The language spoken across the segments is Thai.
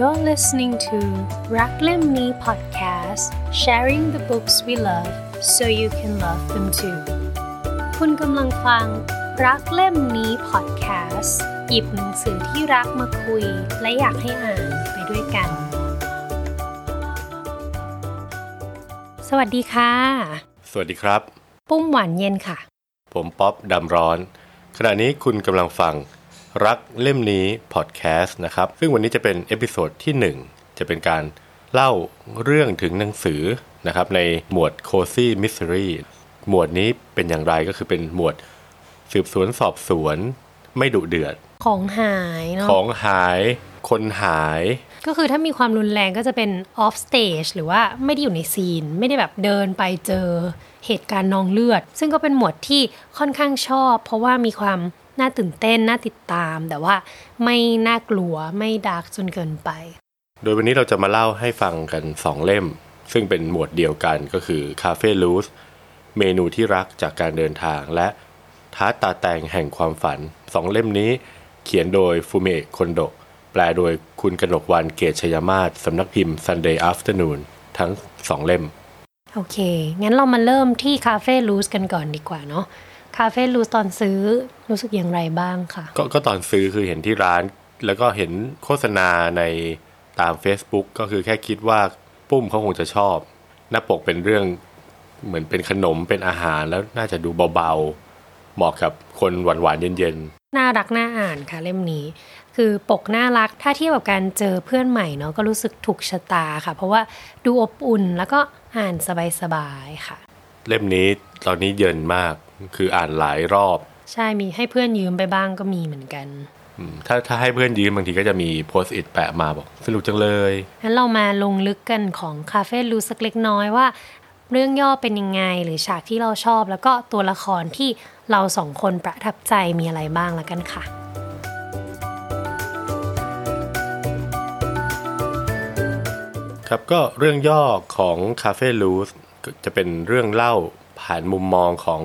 You're listening to รักเล่มนี้ podcast sharing the books we love so you can love them too คุณกำลังฟัง รักเล่มนี้ podcast หยิบหนังสือที่รักมาคุย และอยากให้อ่านไปด้วยกัน สวัสดีค่ะ สวัสดีครับ ปุ้มหวานเย็นค่ะ ผมป๊อปดำร้อน ขณะนี้คุณกำลังฟัง รักเล่มนี้พอดแคสต์นะครับ ซึ่งวันนี้จะเป็น episode ที่ 1 จะเป็นการเล่าเรื่องถึงหนังสือนะครับในหมวด Cozy Mystery หมวดนี้เป็นอย่างไรก็คือเป็นหมวดสืบสวนสอบสวนไม่ดุเดือด ของหายเนาะของหาย คนหาย ก็คือถ้ามีความรุนแรงก็จะเป็น off stage หรือว่าไม่ได้อยู่ในซีน ไม่ได้แบบเดินไปเจอเหตุการณ์นองเลือด ซึ่งก็เป็นหมวดที่ค่อนข้างชอบ เพราะว่ามีความ น่าตื่นเต้น น่าติดตาม แต่ว่าไม่น่ากลัวไม่ดาร์กจนเกินไป โดยวันนี้เราจะมาเล่าให้ฟังกัน 2 เล่ม ซึ่งเป็นหมวดเดียวกันก็คือ Cafe l o o s เมนูที่รักจากการเดินทางและท้าตาแตงแห่งความฝัน2เล่มนี้เขียนโดยฟูเมะคนโดะแปลโดยคุณกนกวันเกตชยมาศสำนักพิมพ์ Sunday Afternoon ทั้ง2เล่ม โอเค งั้นเรามาเริ่มที่คาเฟ่ลูสกันก่อนดีกว่าเนาะ คาเฟ่ลูสตอนซื้อรู้สึกอย่างไรบ้างค่ะก็ก็ตอนซื้อคือเห็นที่ร้าน แล้วก็เห็นโฆษณาในตาม Facebook ก็คือแค่คิดว่าปุ้มเขาคงจะชอบ หน้าปกเป็นเรื่องเหมือนเป็นขนมเป็นอาหารแล้วน่าจะดูเบาๆ เหมาะกับคนหวานๆเย็นน่ารักน่าอ่านค่ะเล่มนี้ คือปกน่ารักถ้าเทียบกับการเจอเพื่อนใหม่เนาะก็รู้สึกถูกชะตาค่ะ เพราะว่าดูอบอุ่นแล้วก็อ่านสบายๆค่ะๆเล่มนี้ตอนนี้เย็นมาก คืออ่านหลายรอบ ใช่มีให้เพื่อนยืมไปบ้างก็มีเหมือนกันอืมถ้าถ้าให้เพื่อนยืมบางทีก็จะมีโพสต์อิทแปะมาบอกสนุกจังเลยงั้นเรามาลงลึกกันของคาเฟ่ลูสักเล็กน้อยว่า เรื่องย่อเป็นยังไงหรือฉากที่เราชอบ แล้วก็ตัวละครที่เราสองคนประทับใจมีอะไรบ้างแล้วกันค่ะครับก็เรื่องย่อของ Cafe l o o s จะเป็นเรื่องเล่าผ่านมุมมองของ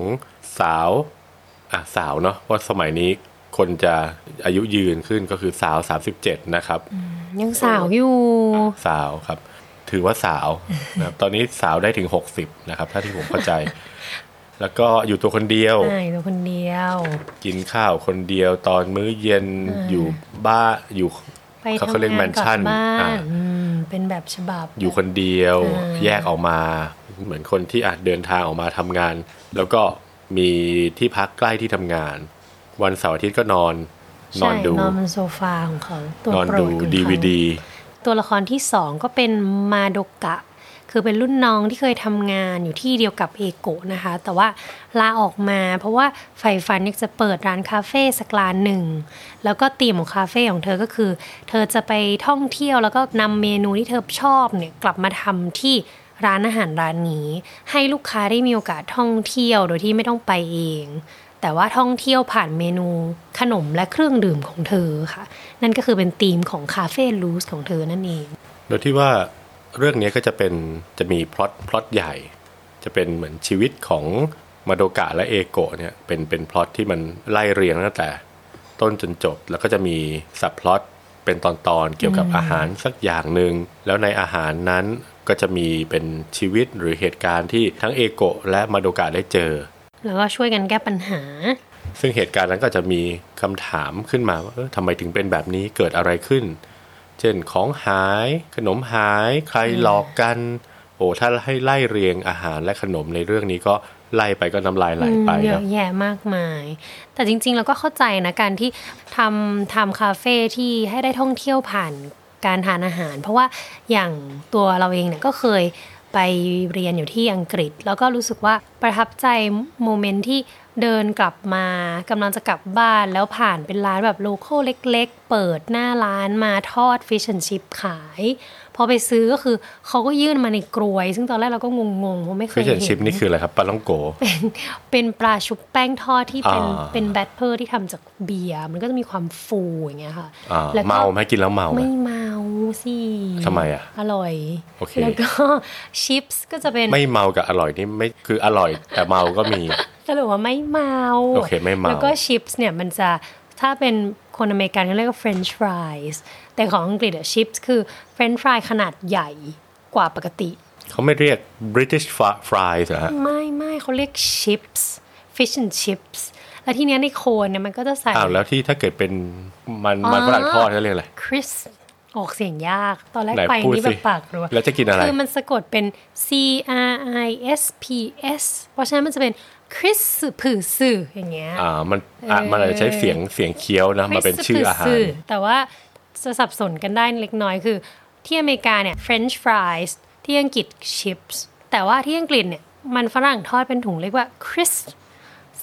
สาวอะสาวเนาะว่าสมัยนี้คนจะอายุยืนขึ้นก็คือสาว 37 นะครับ ยังสาวอยู่ สาวครับ ถือว่าสาวนะครับตอนนี้สาวได้ถึง 60 นะครับ ถ้าที่ผมเข้าใจ แล้วก็อยู่ตัวคนเดียวใช่ตัวคนเดียว กินข้าวคนเดียวตอนมื้อเย็นอยู่บ้านอยู่ไปเขาทำเขาเรียกแมงานนกลัชั่นบบ้าอ่านอืมเป็นแบบฉบับ อยู่คนเดียวอ่าแยกออกมา เหมือนคนที่อาจเดินทางออกมาทำงาน แล้วก็ มีที่พักใกล้ที่ทำงาน วันเสาร์อาทิตย์ก็นอน นอนใช่ดูนอนบนโซฟาของเขาตัวนอนโปรดูดของเขาดีวดีตัวละครที่สองก็เป็นมาโดกะ คือเป็นรุ่นน้องที่เคยทำงานอยู่ที่เดียวกับเอโกะนะคะ แต่ว่าลาออกมาเพราะว่าใฝ่ฝันอยากจะเปิดร้านคาเฟ่สักร้านหนึ่ง แล้วก็ธีมของคาเฟ่ของเธอก็คือ เธอจะไปท่องเที่ยวแล้วก็นำเมนูที่เธอชอบเนี่ยกลับมาทำที่ ร้านอาหารร้านนี้ ให้ลูกค้าได้มีโอกาสท่องเที่ยวโดยที่ไม่ต้องไปเอง แต่ว่าท่องเที่ยวผ่านเมนูขนมและเครื่องดื่มของเธอค่ะ นั่นก็คือเป็นธีมของคาเฟ่ลูสของเธอนั่นเอง โดยที่ว่าเรื่องนี้ก็จะเป็นจะมีพล็อตพล็อตใหญ่ จะเป็นเหมือนชีวิตของมาโดกะและเอโกะเนี่ยเป็นเป็นพล็อตที่มันไล่เรียงตั้งแต่ ต้นจนจบแล้วก็จะมีสับพล็อตเป็นตอนๆเกี่ยวกับอาหารสักอย่างหนึ่งแล้วในอาหารนั้น ก็จะมีเป็นชีวิตหรือเหตุการณ์ที่ทั้งเอโกะและมาโดกะได้เจอ แล้วก็ช่วยกันแก้ปัญหา ซึ่งเหตุการณ์นั้นก็จะมีคำถามขึ้นมาว่าเออทำไมถึงเป็นแบบนี้เกิดอะไรขึ้น เช่นของหายขนมหายใครหลอกกัน โอ้ถ้าให้ไล่เรียงอาหารและขนมในเรื่องนี้ก็ไล่ไปก็น้ำลายไหลไปเยเนอะอะแยะมากมาย แต่จริงๆเราก็เข้าใจนะการที่ทำทำคาเฟ่ที่ให้ได้ท่องเที่ยวผ่าน การทานอาหาร เพราะว่าอย่างตัวเราเองเนี่ยก็เคยไปเรียนอยู่ที่อังกฤษ แล้วก็รู้สึกว่าประทับใจโมเมนต์ที่เดินกลับมากำลังจะกลับบ้านแล้วผ่านเป็นร้านแบบโลโก้เล็ก ๆ เปิดหน้าร้านมาทอดฟิชชั่นชิพขาย พอไปซื้อก็คือเขาก็ยื่นมาในกรวย ซึ่งตอนแรกเราก็งงๆเพราะไม่เคฟิยชเห็แอนนชิพนี่คืออะไรครับปลาล่องโกเป็นปลาชุบแป้งทอดที่เป็นอ่าเป็นแบตเตอร์ที่ทำจากเบียร์มันก็จะมีความฟูอย่างเงี้ยค่ะอ่าแล้วก็เมาไหมกินแล้วเมาไหมไม่เมาสิทำไมอะอร่อยโอเคแล้วก็ชิปส์ก็จะเป็นไม่เมากับอร่อยนี่ไม่คืออร่อยแต่เมาก็มีสรุปว่าไม่เมาโอเคไม่เมาแล้วก็ชิปส์เนี่ยมันจะถ้าเป็น คนอเมริกันเขาเรียกว่า French fries แต่ของอังกฤษอะ chips คือ French fry ขนาดใหญ่กว่าปกติ เขาไม่เรียก British fri- fries เหรอฮะไม่ไม่เขาเรียก chips fish and chips แล้วทีเนี้ยในโคนเนี่ยมันก็จะใส่อ้าวแล้วที่ถ้าเกิดเป็นมันมันฝรั่งทอดเขาเรียกอะไร crisp ออกเสียงยาก ตอนแรกไหนไปพูดนี่แบสิบปากรัวแล้วจะกินอะไร คือมันสะกดเป็น C R I S P S เพราะฉะนั้นมันจะเป็น crisp ผือสื่ออย่างเงี้ยอ่ามันอะมันอาจจะใช้เสียงเสียงเคี้ยวนะมาเป็นชื่ออาหารสื่แต่ว่าจะสับสนกันได้เล็กน้อยคือ ที่อเมริกาเนี่ย French fries ที่อังกฤษ chips แต่ว่าที่อังกฤษเนี่ยมันฝรั่งทอดเป็นถุงเรียกว่า crisp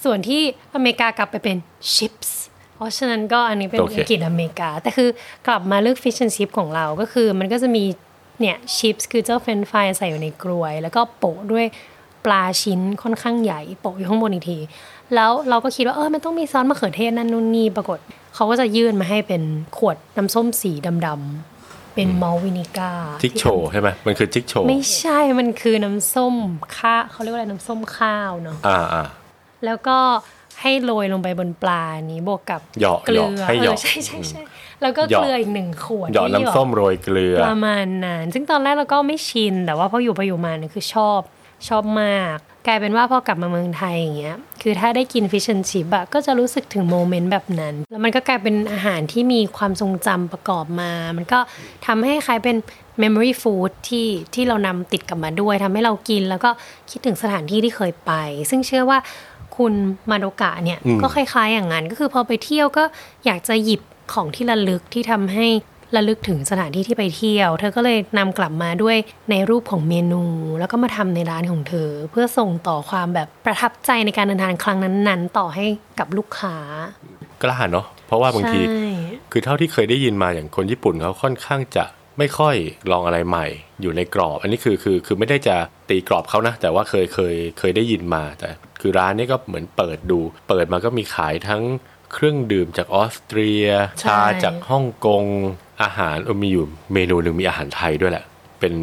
ส่วนที่อเมริกากลับไปเป็น chips เพราะฉะนั้นก็อันนี้เป็นโอเคอังกฤษอเมริกา แต่คือกลับมาเลือก fish and chip ของเราก็คือมันก็จะมีเนี่ย chips คือเจ้า French fry ใส่อยู่ในกรวย แล้วก็โปะด้วย ปลาชิ้นค่อนข้างใหญ่โปะอยู่ข้างบนอีกที แล้วเราก็คิดว่าเออมันต้องมีซอสมะเขือเทศนั่นนู่นนี่ปรากฏเขาก็จะยื่นมาให้เป็นขวดน้ำส้มสีดำๆเป็นมอลวินิก้าจิกโชว์ใช่ไหมมันคือจิกโชว์ไม่ใช่มันคือน้ำส้มข้าเขาเรียกว่าอะไรน้ำส้มข้าวเนาะอ่าอ่าแล้วก็ให้โรยลงไปบนปลานี้บวกกับเหยาะเกลือเหยาะให้เหยาะเออใช่ใช่ใช่แล้วก็เหยาะเกลืออีกหนึ่งขวดหยอดที่น้ำส้มโรยเกลือประมาณนั้นซึ่งตอนแรกเราก็ไม่ชินแต่ว่าพออยู่ไปอยู่มาเนี่ยคือชอบ ชอบมาก กลายเป็นว่าพอกลับมาเมืองไทยอย่างเงี้ยคือถ้าได้กินฟิช and ชิปอะก็จะรู้สึกถึงโมเมนต์แบบนั้น แล้วมันก็กลายเป็นอาหารที่มีความทรงจำประกอบมา มันก็ทำให้คล้ายเป็น memory food ที่ที่เรานำติดกลับมาด้วยทำให้เรากินแล้วก็คิดถึงสถานที่ที่เคยไป ซึ่งเชื่อว่าคุณมาโดกะเนี่ยอืมก็คล้ายๆอย่างนั้นก็คือพอไปเที่ยวก็อยากจะหยิบของที่ระลึกที่ทำให้ ระลึกถึงสถานที่ที่ไปเที่ยว เธอก็เลยนำกลับมาด้วยในรูปของเมนู แล้วก็มาทำในร้านของเธอ เพื่อส่งต่อความแบบประทับใจในการเดินทางครั้งนั้นๆ ต่อให้กับลูกค้ากล้าเนาะเพราะว่าบางทีใช่คือเท่าที่เคยได้ยินมาอย่างคนญี่ปุ่นเขาค่อนข้างจะไม่ค่อยลองอะไรใหม่อยู่ในกรอบ อันนี้คือคือคือไม่ได้จะตีกรอบเขานะ แต่ว่าเคยเคยเคยได้ยินมาแต่ คือร้านนี้ก็เหมือนเปิดดู เปิดมาก็มีขายทั้งเครื่องดื่มจากออสเตรีย ชาจากฮ่องกง อาหารมีอยู่เมนูหนึ่งมีอาหารไทยด้วยแหละ เป็น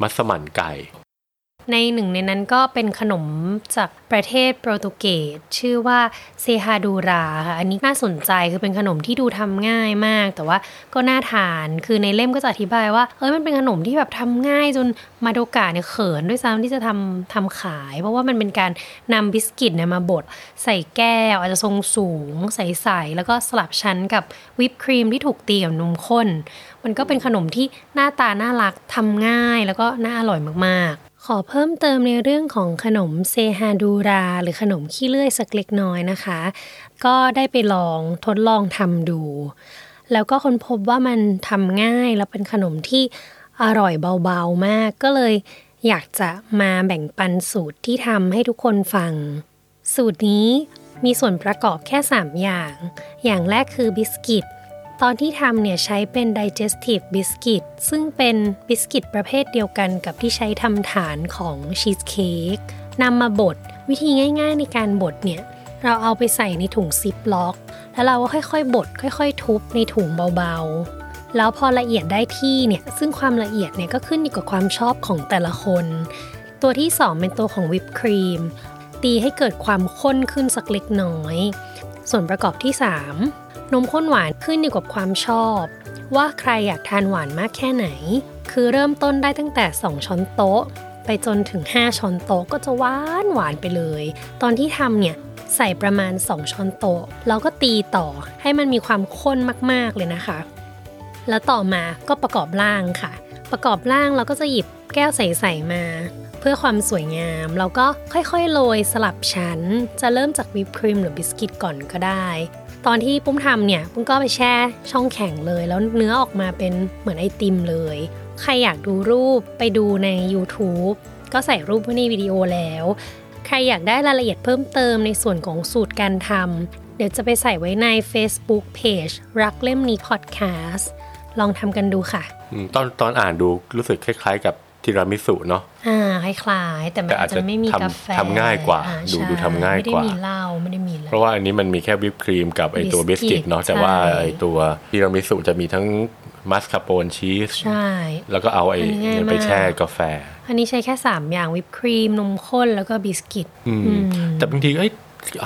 มัสมั่นไก่ ในหนึ่งในนั้นก็เป็นขนมจากประเทศโปรตุเกสชื่อว่าเซฮาดูราค่ะอันนี้น่าสนใจคือเป็นขนมที่ดูทำง่ายมาก แต่ว่าก็น่าทานคือในเล่มก็จะอธิบายว่าเอ้ยมันเป็นขนมที่แบบทำง่ายจนมาโดกะเนี่ยเขินด้วยซ้ำที่จะทำทำขาย เพราะว่ามันเป็นการนำบิสกิตเนี่ยมาบดใส่แก้วอาจจะทรงสูงใสๆแล้วก็สลับชั้นกับวิปครีมที่ถูกตีกับนมข้นมันก็เป็นขนมที่หน้าตาน่ารักทำง่ายแล้วก็น่าอร่อยมากๆ อเพิ่มเติมในเรื่องของขนมเซฮาดูรา หรือขนมขี้เลื่อยสักเล็กน้อยนะคะ ก็ได้ไปลองทดลองทำดู แล้วก็ค้นพบว่ามันทำง่าย แล้วเป็นขนมที่อร่อยเบาๆมาก ก็เลยอยากจะมาแบ่งปันสูตรที่ทำให้ทุกคนฟัง สูตรนี้มีส่วนประกอบแค่ 3 อย่าง อย่างแรกคือบิสกิต ตอนที่ทำเนี่ยใช้เป็น digestive biscuit ซึ่งเป็นบิสกิตประเภทเดียวกันกับที่ใช้ทำฐานของชีสเค้กนำมาบดวิธีง่าย ๆ ในการบดเนี่ยเราเอาไปใส่ในถุงซิปล็อก แล้วเราก็ค่อยๆบดค่อย ๆ ทุบในถุงเบาๆ แล้วพอละเอียดได้ที่เนี่ยซึ่งความละเอียดเนี่ยก็ขึ้นอยู่กับความชอบของแต่ละคน ตัวที่ 2 เป็นตัวของวิปครีมตีให้เกิดความข้นขึ้นสักเล็กน้อย ส่วนประกอบที่ 3 นมข้นหวานขึ้นอยู่กับความชอบ ว่าใครอยากทานหวานมากแค่ไหน คือเริ่มต้นได้ตั้งแต่ 2 ช้อนโต๊ะ ไปจนถึง 5 ช้อนโต๊ะก็จะหวานหวานไปเลย ตอนที่ทำเนี่ยใส่ประมาณ 2 ช้อนโต๊ะแล้วก็ตีต่อให้มันมีความข้นมากๆเลยนะคะ แล้วต่อมาก็ประกอบร่างค่ะ ประกอบร่างเราก็จะหยิบแก้วใสๆมา เพื่อความสวยงามเราก็ค่อยๆโรยสลับชั้น จะเริ่มจากวิปครีมหรือบิสกิตก่อนก็ได้ ตอนที่ปุ้มทำเนี่ยปุ้มก็ไปแช่ช่องแข็งเลย แล้วเนื้อออกมาเป็นเหมือนไอติมเลย ใครอยากดูรูปไปดูใน YouTube ก็ใส่รูปไว้ในวิดีโอแล้ว ใครอยากได้รายละเอียดเพิ่มเติมในส่วนของสูตรการทำเดี๋ยวจะไปใส่ไว้ใน Facebook Page รักเล่มนี้ Podcast ลองทำกันดูค่ะ ตอนตอนอ่านดูรู้สึกคล้าย ๆ กับ ทีรามิสุเนาะอ่าคล้ายๆ แต่มันแต่อาอาจจะจะไม่มีทำกาแฟทำง่ายกว่าอ่ดูใช่ดูทำง่ายกว่าไม่ได้มีเหล้าไม่ได้มีเหล้าเพราะว่าอันนี้มันมีแค่วิปครีมกับไอตัวบิสบิสกิกิตตเนาะแต่ว่าใช่ไอตัวทีรามิสุจะมีทั้งมาสคาร์โปนชีสใช่ แล้วก็เอาไอ้อันนี้ง่ายเนี่ยไปมากแช่กาแฟ อันนี้ใช้แค่ 3 อย่างวิปครีม นมข้นแล้วก็บิสกิตอืมอืมแต่บางทีเอ้ย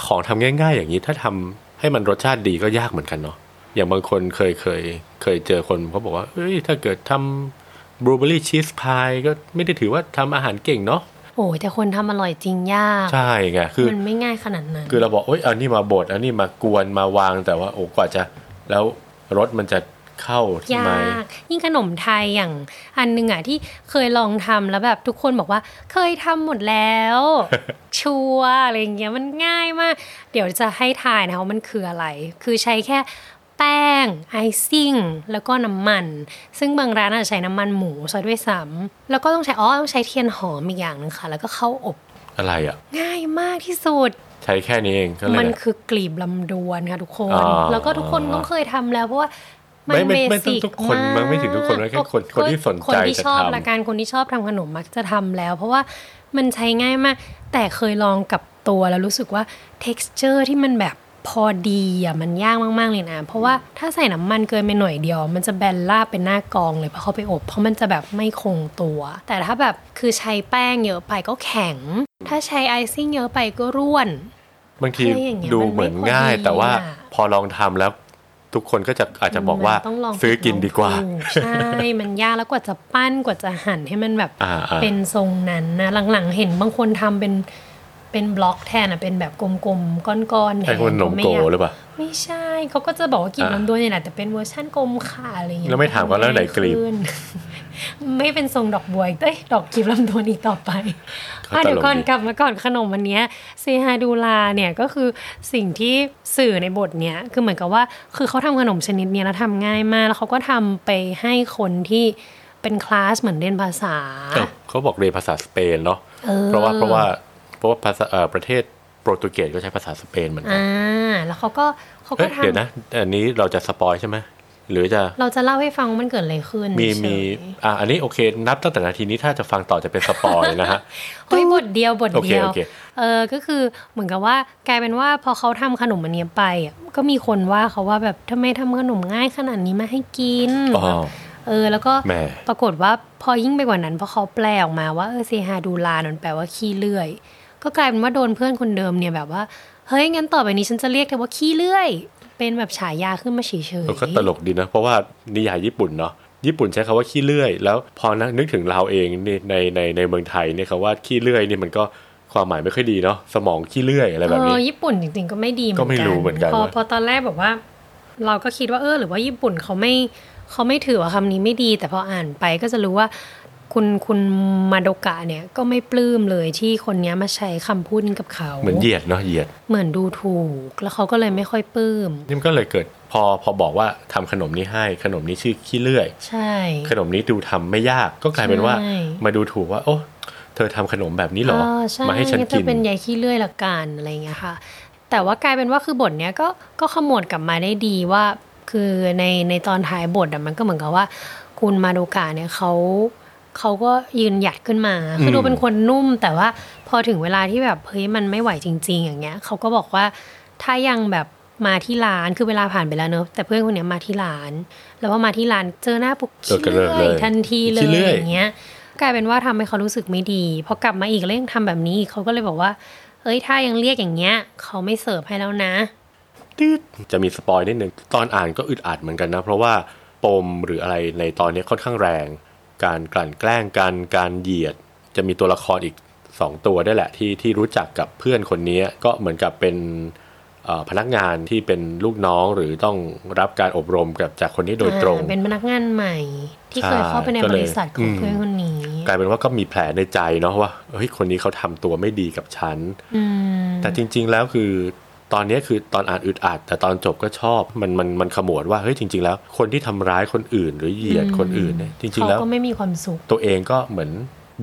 ของทำง่าย ๆ อย่างนี้ถ้าทำให้มันรสชาติดีก็ยากเหมือนกันเนาะอย่างบางคนเคยเคยเคยเจอคนเขาบอกว่าเอ้ยถ้าเกิดทำ บลูเบอรี่ชีสพายก็ไม่ได้ถือว่าทำอาหารเก่งเนาะโอ้ยแต่คนทำอร่อยจริงยาก ใช่ไงคือมันไม่ง่ายขนาดนั้น คือเราบอกโอ้ยอันนี้มาบดอันนี้มากวนมาวางแต่ว่าโอ้กว่าจะ แล้วรสมันจะเข้าใช่ไหมยากยิ่งขนมไทยอย่าง อันหนึงอะที่เคยลองทำแล้วแบบทุกคนบอกว่า เคยทำหมดแล้ว ชัวร์อะไรอย่างเงี้ยมันง่ายมาก เดี๋ยวจะให้ทายนะคะว่ามันคืออะไร คือใช้แค่ แป้ง ไอซิ่ง แล้วก็น้ำมัน ซึ่งบางร้านอาจจะใช้น้ำมันหมูซะด้วยซ้ำแล้วก็ต้องใช้อ๋อต้องใช้เทียนหอมอีกอย่างหนึงค่ะ แล้วก็เข้าอบอะไรอะ ง่ายมากที่สุด ใช้แค่นี้เองก็เลยมันนะคือกลีบลำดวนค่ะทุกคนอ๋อแล้วก็ทุกคนต้องเคยทำแล้วเพราะว่ามันไม่ไม่เบไม่ต้อสิงกทุกคนมันไม่ถึงทุกคนนะแค่คนก็คนที่สนใจคนที่จะชอบทำละกันคนที่ชอบทำขนมมักจะทำแล้ว เพราะว่ามันใช้ง่ายมาก แต่เคยลองกับตัวแล้วรู้สึกว่า texture ที่มันแบบ พอดีอะมันยากมาก ๆ เลยนะ เพราะว่าถ้าใส่น้ำมันเกินไปหน่อยเดียว มันจะแบนราบเป็นหน้ากองเลยพอเขาไปอบ เพราะมันจะแบบไม่คงตัว แต่ถ้าแบบคือใช้แป้งเยอะไปก็แข็ง ถ้าใช้ไอซิ่งเยอะไปก็ร่วนบางทีอะไรอย่างเงี้ยดูมันไม่เหมือนง่ายพอดีแต่ว่าอะพอลองทำแล้วทุกคนก็จะอาจจะบอกว่ามันต้องลองซื้อกินดีกว่าลองถูใช่ มันยากแล้วกว่าจะปั้นกว่าจะหั่นให้มันแบบอ่าอ่าเป็นทรงนั้นนะหลังๆ เห็นบางคนทำเป็น เป็นบล็อกแทนอะเป็นแบบกลมๆก้อนๆแทไอ้นคนขนมไม่โกอยากหรือเปล่าไม่ใช่เขาก็จะบอกว่ากินอ่าลำดวนเนี่ยแหละแต่เป็นเวอร์ชั่นกลมค่ะอะไรอย่างเงี้ยแล้วไม่ถามว่าแล้วไหนกลีบขึ้นไม่เป็นทรงดอกบัวอีกเอ้ยดอกกลีบลำดวนอีกต่อไปเขาอะตลกเดี๋ยวก่อนดีกลับมาก่อนขนมวันเนี้ยเซฮาดูลาเนี่ยก็คือสิ่งที่สื่อในบทเนี้ยคือเหมือนกับว่าคือเขาทำขนมชนิดเนี้ยแล้วทำง่ายมาก แล้วเขาก็ทำไปให้คนที่เป็นคลาสเหมือนเรียนภาษาเอ้าเขาบอกเรียนภาษาสเปนเนาะเออเพราะว่าเพราะว่าเพ ราะว่าภาษาเอ่อประเทศโปรตุเกสก็ใช้ภาษาสเปนเหมือนกันอ่าแล้วเขาก็เขาเอ้ก็ยทำเดี๋ยวนะอันนี้เราจะสปอยใช่ไหมหรือจะเราจะเล่าให้ฟังว่ามันเกิดอะไรขึ้น มีเฉยมีอะอันนี้โอเค นับตั้งแต่นาทีนี้ถ้าจะฟังต่อจะเป็นสปอยนะฮะเฮ้ยบทเดียวบทโอเคเดียวโอเคเออก็คือเหมือนกับว่ากลายเป็นว่าพอเขาทำขนมอันเนี้ยไปอะก็มีคนว่าเขาว่าแบบทำไมทำขนมง่ายขนาดนี้มาให้กินอ๋อเออแล้วก็แหม่ปรากฏว่าพอยิ่งไปกว่านั้นพอเขาแปลออกมาว่าเออเซฮาดูลามันแปลว่าขี้เลื่อย ก็กลายเป็นว่าโดนเพื่อนคนเดิมเนี่ยแบบว่า เฮ้ยงั้นต่อไปนี้ฉันจะเรียกเธอว่าขี้เลื่อย เป็นแบบฉายาขึ้นมาเฉยเออก็ตลกดีนะ เพราะว่านิยายญี่ปุ่นเนาะญี่ปุ่นใช้คาว่าขี้เลื่อย แล้วพอนึกถึงเราเองนี่ในในในเมืองไทยเนี่ยคาว่าขี้เลื่อยนี่มันก็ความหมายไม่ค่อยดีเนาะสมองขี้เลื่อยอะไรเอแบบนี้อญี่ปุ่นจริงๆก็ไม่ดีเหมือนก็กันไม่รู้เหมือนกันพอว่าพอตอนแรกแบบว่า เราก็คิดว่าเออหรือว่าญี่ปุ่นเขาไม่เขาไม่ถือว่าคำนี้ไม่ดี แต่พออ่านไปก็จะรู้ว่า คุณคุณมาโดกะเนี่ยก็ไม่ปลื้มเลยที่คนเนี้ยมาใช้คำพูดนี้กับเขา เหมือนเหยียดเนาะเหยียด เหมือนดูถูก แล้วเขาก็เลยไม่ค่อยปลื้มนี่มันก็เลยเกิดพอพอบอกว่าทำขนมนี้ให้ขนมนี้ชื่อขี้เลื่อย ใช่ ขนมนี้ดูทำไม่ยากก็กลายเป็นว่าใช่มาดูถูกว่า โอ้เธอทำขนมแบบนี้เหรออ่ใช่มาให้ฉันงั้กินจะเป็นใยขี้เลื่อยละกันอะไรอย่างเงี้ยค่ะ แต่ว่ากลายเป็นว่าคือบทเนี้ยก็ก็ขมวดกลับมาได้ดีว่าคือในในตอนท้ายบทอะมันก็เหมือนกับว่า คุณมาโดกะเนี่ยเขา เขาก็ยืนหยัดขึ้นมา คือดูอืมเป็นคนนุ่ม แต่ว่าพอถึงเวลาที่แบบเฮ้ยมันไม่ไหวจริง ๆ อย่างเงี้ยเขาก็บอกว่าถ้ายังแบบมาที่ร้านคือเวลาผ่านไปแล้วเนอะแต่เพื่อนคนเนี้ยมาที่ร้าน แล้วพอมาที่ร้านเจอหน้าปุ๊บเออก็เรียกขี้เลื่อยทันทีเลขี้เลื่อยอย่างเงี้ยกลายเป็นว่าทำให้เขารู้สึกไม่ดีพอกลับมาอีกแล้วยังทำแบบนี้อีกเขาก็เลยบอกว่า เอ้ยถ้ายังเรียกอย่างเงี้ยเขาไม่เสิร์ฟให้แล้วนะตืดจะมี spoil นิดนึงตอนอ่านก็อึดอัดเหมือนกันนะ เพราะว่าปมหรืออะไรในตอนนี้ค่อนข้างแรง การกลั่นแกล้งกันการเหยียด จะมีตัวละครอีกสองตัวได้แหละที่ที่รู้จักกับเพื่อนคนนี้ก็เหมือนกับเป็นเอ่อพนักงานที่เป็นลูกน้องหรือต้องรับการอบรมกับจากคนนี้โดยตรงอ่าเป็นพนักงานใหม่ ที่ใช่เคยเข้าไปในก็บเลยริษัทของอืมเพื่อนคนนี้ กลายเป็นว่าก็มีแผลในใจเนาะว่าเฮ้ยคนนี้เขาทำตัวไม่ดีกับฉันอืมแต่จริง ๆ แล้วคือ ตอนนี้คือตอนอ่านอึดอัด แต่ตอนจบก็ชอบมันมันมันขมวดว่าเฮ้ยจริง ๆ แล้ว คนที่ทำร้ายคนอื่น หรือเหยียดคนอื่นเนี่ยจริงๆเขาแล้วก็ไม่มีความสุข ตัวเองก็เหมือน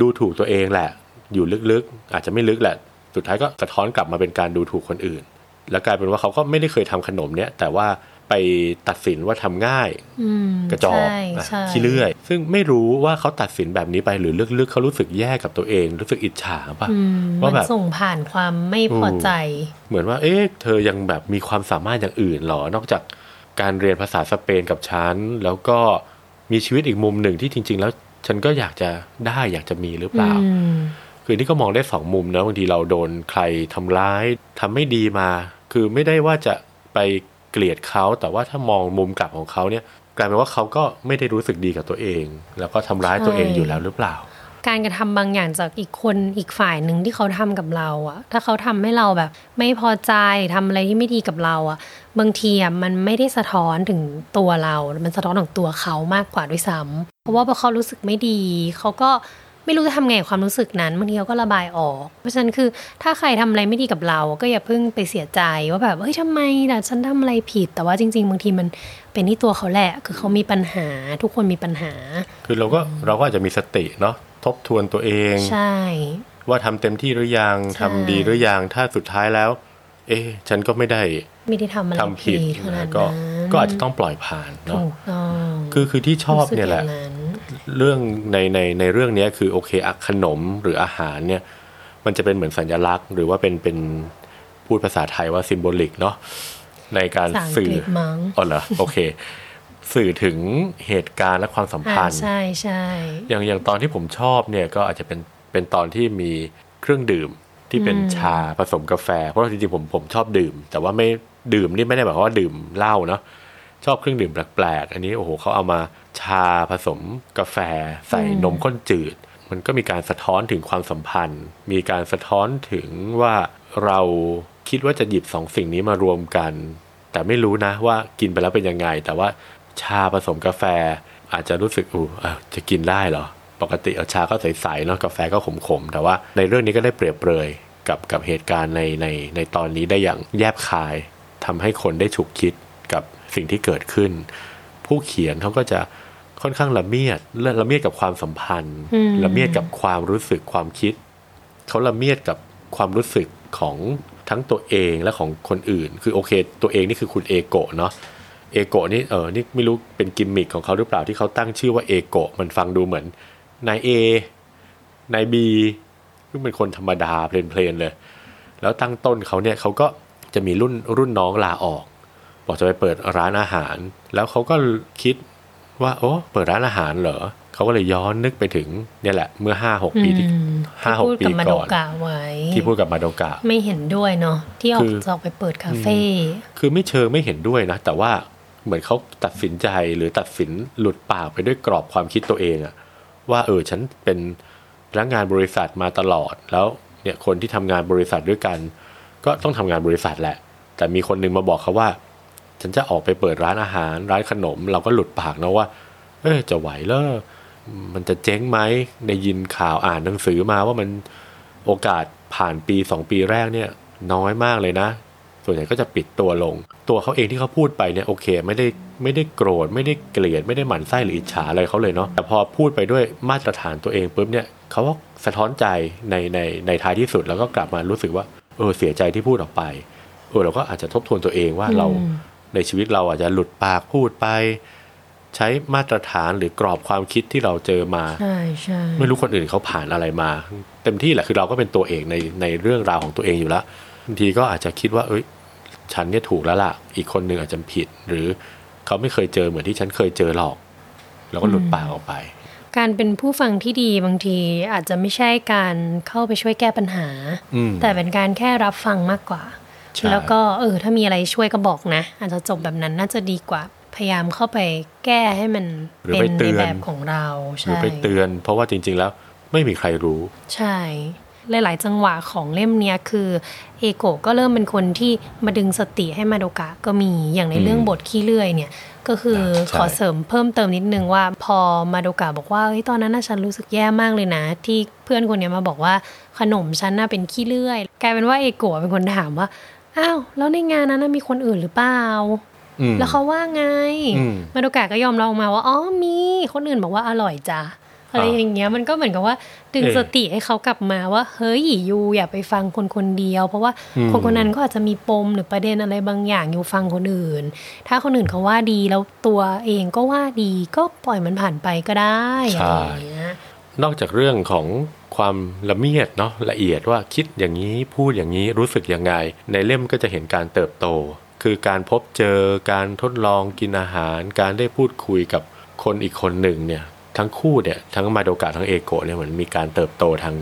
ดูถูกตัวเองแหละ อยู่ลึกๆ อาจจะไม่ลึกแหละ สุดท้ายก็สะท้อนกลับมาเป็นการดูถูกคนอื่น แล้วกลายเป็นว่าเขาก็ไม่ได้เคยทำขนมเนี้ยแต่ว่า ไปตัดสินว่าทำง่ายอืมกระจอกใช่อะใช่ขี้เลื่อย ซึ่งไม่รู้ว่าเขาตัดสินแบบนี้ไปหรือลึกๆเขารู้สึกแย่กับตัวเอง รู้สึกอิจฉาป่ะอืมว่ามันแบบส่งผ่านความไม่พอใจ เหมือนว่า เอ๊ะเธอยังแบบมีความสามารถอย่างอื่นเหรอ นอกจากการเรียนภาษาสเปนกับฉันแล้วก็มีชีวิตอีกมุมหนึ่งที่จริง ๆ แล้วฉันก็อยากจะได้อยากจะมีหรือเปล่าอืมคือนี่ก็มองได้สองมุมนะบางทีเราโดนใครทำร้ายทำไม่ดีมา คือไม่ได้ว่าจะไป เกลียดเขาแต่ว่าถ้ามองมุมกลับของเขาเนี่ยกลายเป็นว่าเขาก็ไม่ได้รู้สึกดีกับตัวเอง แล้วก็ทำร้ายตัวเองอยู่แล้วหรือเปล่า การกระทำบางอย่างจากอีกคนอีกฝ่ายหนึ่งที่เขาทำกับเราอะถ้าเขาทำให้เราแบบ ไม่พอใจทำอะไรที่ไม่ดีกับเราอะบางทีอะมันไม่ได้สะท้อนถึงตัวเรา มันสะท้อนถึงตัวเขามากกว่าด้วยซ้ำเพราะว่าพอเขารู้สึกไม่ดี เขาก็ ไม่รู้จะทำไงกับความรู้สึกนั้นบางทีเขาก็ระบายออก เพราะฉะนั้นคือถ้าใครทำอะไรไม่ดีกับเรา ก็อย่าเพิ่งไปเสียใจว่าแบบเฮ้ยทำไมล่ะฉันทำอะไรผิด แต่ว่าจริง ๆ บางทีมันเป็นที่ตัวเขาแหละ คือเขามีปัญหาทุกคนมีปัญหา คือเราก็เราก็อาจจะมีสติเนาะทบทวนตัวเอง ใช่ ว่าทำเต็มที่หรือยังใช่ทำดีหรือยังถ้าสุดท้ายแล้ว เอ๊ะฉันก็ไม่ได้ไม่ได้ทำอะไรทำผิดขนาดนะนั้นก็ก็อาจจะต้องปล่อยผ่านเนาะถูกต้องคือคือที่ชอบรู้สึกเนี่ยแหละางนั้น เรื่องในในในเรื่องเนี้ยคือโอเคอะขนมหรืออาหารเนี่ย มันจะเป็นเหมือนสัญลักษณ์ หรือว่าเป็นเป็นพูดภาษาไทยว่าซิมโบลิกเนาะในการภาษาอังสื่กอฤษมั้งอ๋อเหรอโอเค สื่อถึงเหตุการณ์และความสัมอ่าพันธ์ใช่ใช่อย่างอย่างตอนที่ผมชอบเนี่ยก็อาจจะเป็นเป็นตอนที่มีเครื่องดื่มที่เป็นชาผสมกาแฟ เพราะว่าจริงๆผมผมชอบดื่ม แต่ว่าไม่ดื่มนี่ไม่ได้หมายความว่าดื่มเหล้าเนาะ ชอบเครื่องดื่มแปลกๆ อันนี้โอ้โหเขาเอามาชาผสมกาแฟ ใส่นมข้นจืด มันก็มีการสะท้อนถึงความสัมพันธ์ มีการสะท้อนถึงว่าเราคิดว่าจะหยิบสองสิ่งนี้มารวมกัน แต่ไม่รู้นะว่ากินไปแล้วเป็นยังไง แต่ว่าชาผสมกาแฟอาจจะรู้สึกอู้จะกินได้เหรอ ปกติเอาชาก็ใสๆเนาะกาแฟก็ขมๆแต่ว่าในเรื่องนี้ก็ได้เปรียบเปรยกับกับเหตุการณ์ในในในตอนนี้ได้อย่างแยบคายทำให้คนได้ฉุกคิด กับสิ่งที่เกิดขึ้น ผู้เขียนเขาก็จะค่อนข้างละเมียดและละเมียดกับความสัมพันธ์ละเมียดกับความรู้สึกความคิดเขาละเมียดกับความรู้สึกของทั้งตัวเองและของคนอื่น คือโอเค ตัวเองนี่คือคุณเอโกะเนาะเอโกะนี่เออนี่ไม่รู้เป็นกิมมิคของเขาหรือเปล่าที่เขาตั้งชื่อว่าเอโกะมันฟังดูเหมือนนายเอนายบีซึ่งเป็นคนธรรมดาเพลนๆเลย แล้วตั้งต้นเขาเนี่ยเขาก็จะมีรุ่นรุ่นน้องลาออก บอกจะไปเปิดร้านอาหาร แล้วเขาก็คิดว่าโอ้เปิดร้านอาหารเหรอเขาก็เลยย้อนนึกไปถึงเนี่ยแหละเมื่อห้าหกปีที่อืมห้าหที่กพูดปีกับมาโดก่อนกะไว้ที่พูดกับมาโดกะไม่เห็นด้วยเนาะที่ออคืกอจะออกไปเปิดคาเฟ่คือไม่เชิงไม่เห็นด้วยนะ แต่ว่าเหมือนเขาตัดสินใจหรือตัดสินหลุดปากไปด้วยกรอบความคิดตัวเองอะว่าเออฉันเป็นพนักงานบริษัทมาตลอดแล้วเนี่ยคนที่ทำงานบริษัทด้วยกัน ก็ต้องทำงานบริษัทแหละ แต่มีคนหนึงมาบอกเขาว่า ฉันจะออกไปเปิดร้านอาหารร้านขนม เราก็หลุดปากนะว่า เอจะไหวเลอมันจะเจ๊งไหมได้ยินข่าวอ่านหนังสือมาว่ามันโอกาสผ่านปีสองปีแรกเนี่ย น้อยมากเลยนะ ส่วนใหญ่ก็จะปิดตัวลง ตัวเขาเองที่เขาพูดไปเนี่ยโอเค ไม่ได้ไม่ได้โกรธไม่ได้เกลียดไม่ได้หมั่นไส้หรืออิจฉาอะไรเขาเลยเนาะแต่พอพูดไปด้วยมาตรฐานตัวเองปุ๊บเนี่ยเขาก็สะท้อนใจในในในท้ายที่สุดแล้วก็กลับมารู้สึกว่าเออเสียใจที่พูดออกไปเออเราก็อาจจะทบทวนตัวเองว่าเรา ในชีวิตเราอาจจะหลุดปากพูดไป ใช้มาตรฐานหรือกรอบความคิดที่เราเจอมาใช่ใช่ไม่รู้คนอื่นเขาผ่านอะไรมา เต็มที่แหละคือเราก็เป็นตัวเองในในเรื่องราวของตัวเองอยู่แล้วบางทีก็อาจจะคิดว่า เอ้ย ฉันเนี่ยถูกแล้วล่ะ อีกคนหนึ่งอาจจะผิด หรือเขาไม่เคยเจอเหมือนที่ฉันเคยเจอหรอกเราก็หลุดปากออกไป การเป็นผู้ฟังที่ดีบางทีอาจจะไม่ใช่การเข้าไปช่วยแก้ปัญหาอืมแต่เป็นการแค่รับฟังมากกว่าใช่ แล้วก็เออถ้ามีอะไรช่วยก็บอกนะ อาจจะจบแบบนั้นน่าจะดีกว่าพยายามเข้าไปแก้ให้มันหรือเป็ไปนเตืในอนแบบของเราหรือใช่ไปเตือน เพราะว่าจริง ๆ แล้วไม่มีใครรู้ ใช่หลาย ๆ จังหวะของเล่มเนี้ยคือเอโกะก็เริ่มเป็นคนที่มาดึงสติให้มาโดกะก็มีอย่างในเรื่องบทขี้เลื่อยเนี่ย ก็คือใช่ขอเสริมเพิ่มเติมนิดนึงว่าพอมาโดกะบอกว่าเฮ้ยตอนนั้นน่ะฉันรู้สึกแย่มากเลยนะ ที่เพื่อนคนเนี้ยมาบอกว่าขนมฉันน่ะเป็นขี้เลื่อย กลายเป็นว่าเอโกะเป็นคนถามว่า อ้าวแล้วในงานนั้นน่ะมีคนอื่นหรือเปล่าอืมแล้วเขาว่าไงอืมมาโดกะก็ยอมรับออกมาว่าอ๋อมีคนอื่นบอกว่าอร่อยจ้ะอะไรอย่างเงี้ยมันก็เหมือนกับว่าดึงเออสติให้เขากลับมาว่า เฮ้ยยูอย่าไปฟังคนคนเดียว เพราะว่าอืมคนคนนั้นก็อาจจะมีปมหรือประเด็นอะไรบางอย่างอยู่ฟังคนอื่น ถ้าคนอื่นเขาว่าดีแล้วตัวเองก็ว่าดีก็ปล่อยมันผ่านไปก็ได้อะไรอย่างเงี้ยนอกจากเรื่องของ ความละเมียดเนาะละเอียดว่าคิดอย่างนี้พูดอย่างนี้รู้สึกยังไง ในเล่มก็จะเห็นการเติบโต คือการพบเจอการทดลองกินอาหาร การได้พูดคุยกับคนอีกคนหนึ่งเนี่ยทั้งคู่เนี่ยทั้งมาโดกะทั้งเอโกะเนี่ยเหมือนมีการเติบโตทาง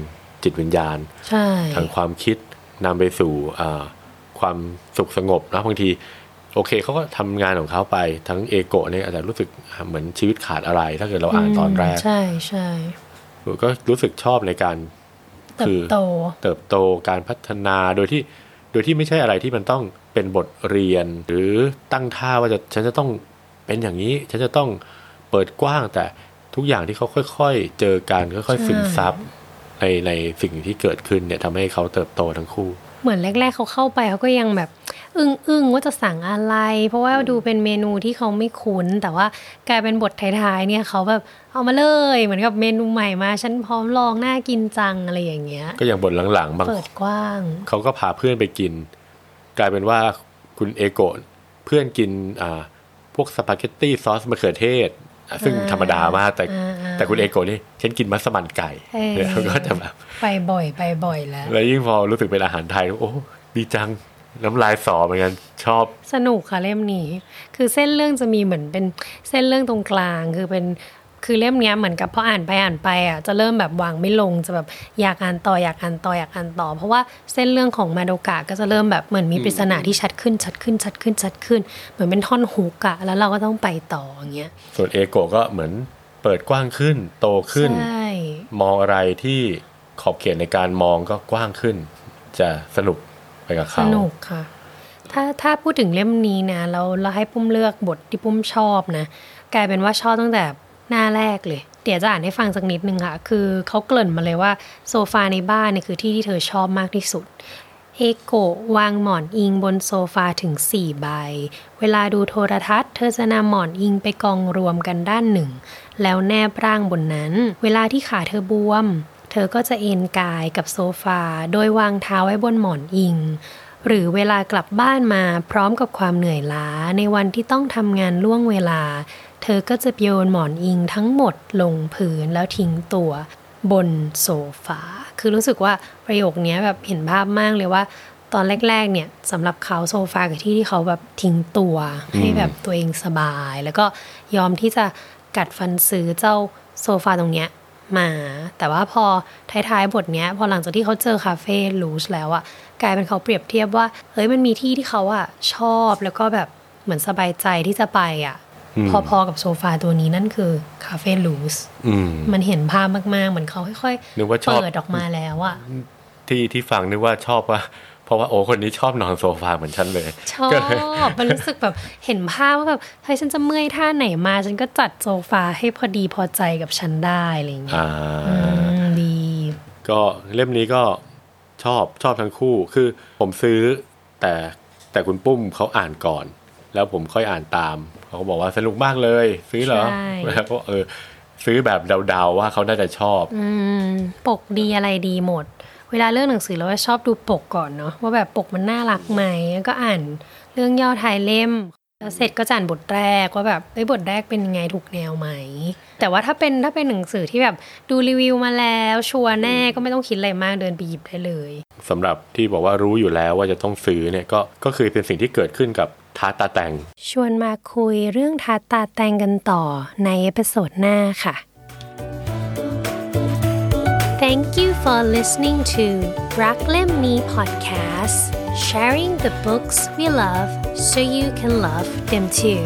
จิตวิญญาณใช่ทางความคิดนำไปสู่อ่าความสุขสงบนะบางทีโอเคเขาก็ทำงานของเขาไปทั้งเอโกะเนี่ยอาจจะรู้สึกเหมือนชีวิตขาดอะไร ถ้าเกิดเราอ่านตอนแรก ใช่ใช่ ก็รู้สึกชอบในการเติคืบโตเติบโตการพัฒนาโดยที่โดยที่ไม่ใช่อะไรที่มันต้องเป็นบทเรียน หรือตั้งท่าว่าจะฉันจะต้องเป็นอย่างนี้ ฉันจะต้องเปิดกว้างแต่ทุกอย่างที่เขาค่อย ๆ เจอกันค่อยๆซึมซับในในสิ่งที่เกิดขึ้นเนี่ยทำให้เขาเติบโตทั้งคู่ เหมือนแรก ๆเขาเข้าไปเขาก็ยังแบบ อึ้งอึ้งๆว่าจะสั่งอะไร เพราะว่าดูเป็นเมนูที่เขาไม่คุ้น แต่ว่ากลายเป็นบทท้ายๆเนี่ยเขาแบบเอามาเลยเหมือนกับเมนูใหม่มาฉันพร้อมลองน่ากินจังอะไรอย่างเงี้ย ก็อย่างบทหลังๆบางเปิดกว้างเขาก็พาเพื่อนไปกิน กลายเป็นว่าคุณเอโกะเพื่อนกินอ่าพวกสปาเกตตี้ซอสมะเขือเทศอะ ซึ่งอ่าธรรมดามากแต่อ่าอ่าแต่คุณเอโกะนี่ฉันกินมัสมั่นไก่เออเนี่ยก็จะแบบไปบ่อยไปบ่อยแล้ว แล้วยิ่งพอรู้สึกเป็นอาหารไทยโอ้ดีจังน้ำลายสอเหมือนกันชอบ สนุกค่ะเล่มนี้ คือเส้นเรื่องจะมีเหมือนเป็นเส้นเรื่องตรงกลาง คือเป็น คือเล่มเนี้ยเหมือนกับพออ่านไปอ่านไปอะจะเริ่มแบบวางไม่ลงจะแบบอยากอ่านต่ออยากอ่านต่ออยากอ่านต่อ เพราะว่าเส้นเรื่องของมาโดกะก็จะเริ่มแบบเหมือนมีปริศนาที่ชัดขึ้นชัดขึ้นชัดขึ้นชัดขึ้น เหมือนเป็นท่อนฮุกอะแล้วเราก็ต้องไปต่ออย่างเงี้ยส่วนเอโกะก็เหมือนเปิดกว้างขึ้นโตขึ้นใช่มองอะไรที่ขอบเขตในการมองก็กว้างขึ้น จะสนุกไปกับสเขานุกค่ะ ถ้าถ้าพูดถึงเล่มนี้นะเราเราให้ปุ้มเลือกบทที่ปุ้มชอบนะ กลายเป็นว่าชอบตั้งแต่ หน้าแรกเลย เดี๋ยวจะอ่านให้ฟังสักนิดนึงค่ะ คือเขาเกริ่นมาเลยว่าโซฟาในบ้านเนี่ยคือที่ที่เธอชอบมากที่สุดเอโกะวางหมอนอิงบนโซฟาถึง 4 ใบ เวลาดูโทรทัศน์ เธอจะนำหมอนอิงไปกองรวมกันด้านหนึ่ง แล้วแนบร่างบนนั้น เวลาที่ขาเธอบวม เธอก็จะเอนกายกับโซฟา โดยวางเท้าไว้บนหมอนอิง หรือเวลากลับบ้านมาพร้อมกับความเหนื่อยล้าในวันที่ต้องทำงานล่วงเวลา เธอก็จะโยนหมอนอิงทั้งหมดลงพื้นแล้วทิ้งตัวบนโซฟา คือรู้สึกว่าประโยคเนี้ยแบบเห็นภาพมากเลยว่า ตอนแรก ๆ เนี่ยสำหรับเขาโซฟากับที่ที่เขาแบบทิ้งตัวให้แบบตัวเองสบาย แล้วก็ยอมที่จะกัดฟันซื้อเจ้าโซฟาตรงเนี้ยมา แต่ว่าพอท้ายๆบทเนี้ย พอหลังจากที่เขาเจอคาเฟ่ลูชแล้วอะกลายเป็นเขาเปรียบเทียบว่าเฮ้ยมันมีที่ที่เขาอะชอบแล้วก็แบบเหมือนสบายใจที่จะไปอะอืม พอๆกับโซฟาตัวนี้นั่นคือคาเฟ่ลูสอืมมันเห็นภาพมากๆ เหมือนเขาค่อยนึกว่าๆชอบเปิดออกมาแล้วอะที่ที่ฟังนึกว่าชอบว่าเพราะว่าโอ้คนนี้ชอบนอนโซฟาเหมือนฉันเลย ชอบก็เลยมันรู้สึกแบบเห็นภาพว่าแบบเฮ้ยฉันจะเมื่อยท่าไหนมา ฉันก็จัดโซฟาให้พอดีพอใจกับฉันได้อะไรอย่างเงี้ยอ่าอืมดีก็เล่มนี้ก็ชอบชอบทั้งคู่คือผมซื้อแต่แต่คุณปุ้มเขาอ่านก่อน แล้วผมค่อยอ่านตาม เขาก็บอกว่าสนุกมากเลย ซื้อเหรอใช่แล้วก็เออ ซื้อแบบเดาๆว่าเขาน่าจะชอบอืมปกดีอะไรดีหมด เวลาเลือกหนังสือเราก็ชอบดูปกก่อนเนาะว่าแบบปกมันน่ารักไหมแล้วก็อ่านเรื่องย่อท้ายเล่มแล้วเสร็จก็จะอ่านบทแรกว่าแบบเอ้ยบทแรกเป็นยังไงถูกแนวไหม แต่ว่าถ้าเป็นถ้าเป็นหนังสือที่แบบดูรีวิวมาแล้วชัวร์แน่ก็ไม่ต้องคิดอะไรมากเดินไปหยิบได้เลยสำหรับที่บอกว่ารู้อยู่แล้วว่าจะต้องซื้อเนี่ยก็ก็คือเป็นสิ่งที่เกิดขึ้นกับ ทาตาแต่ง ชวนมาคุยเรื่องทาตาแต่งกันต่อในเอพิโซดหน้าค่ะ Thank you for listening to รักเล่มนี้ podcast sharing the books we love so you can love them too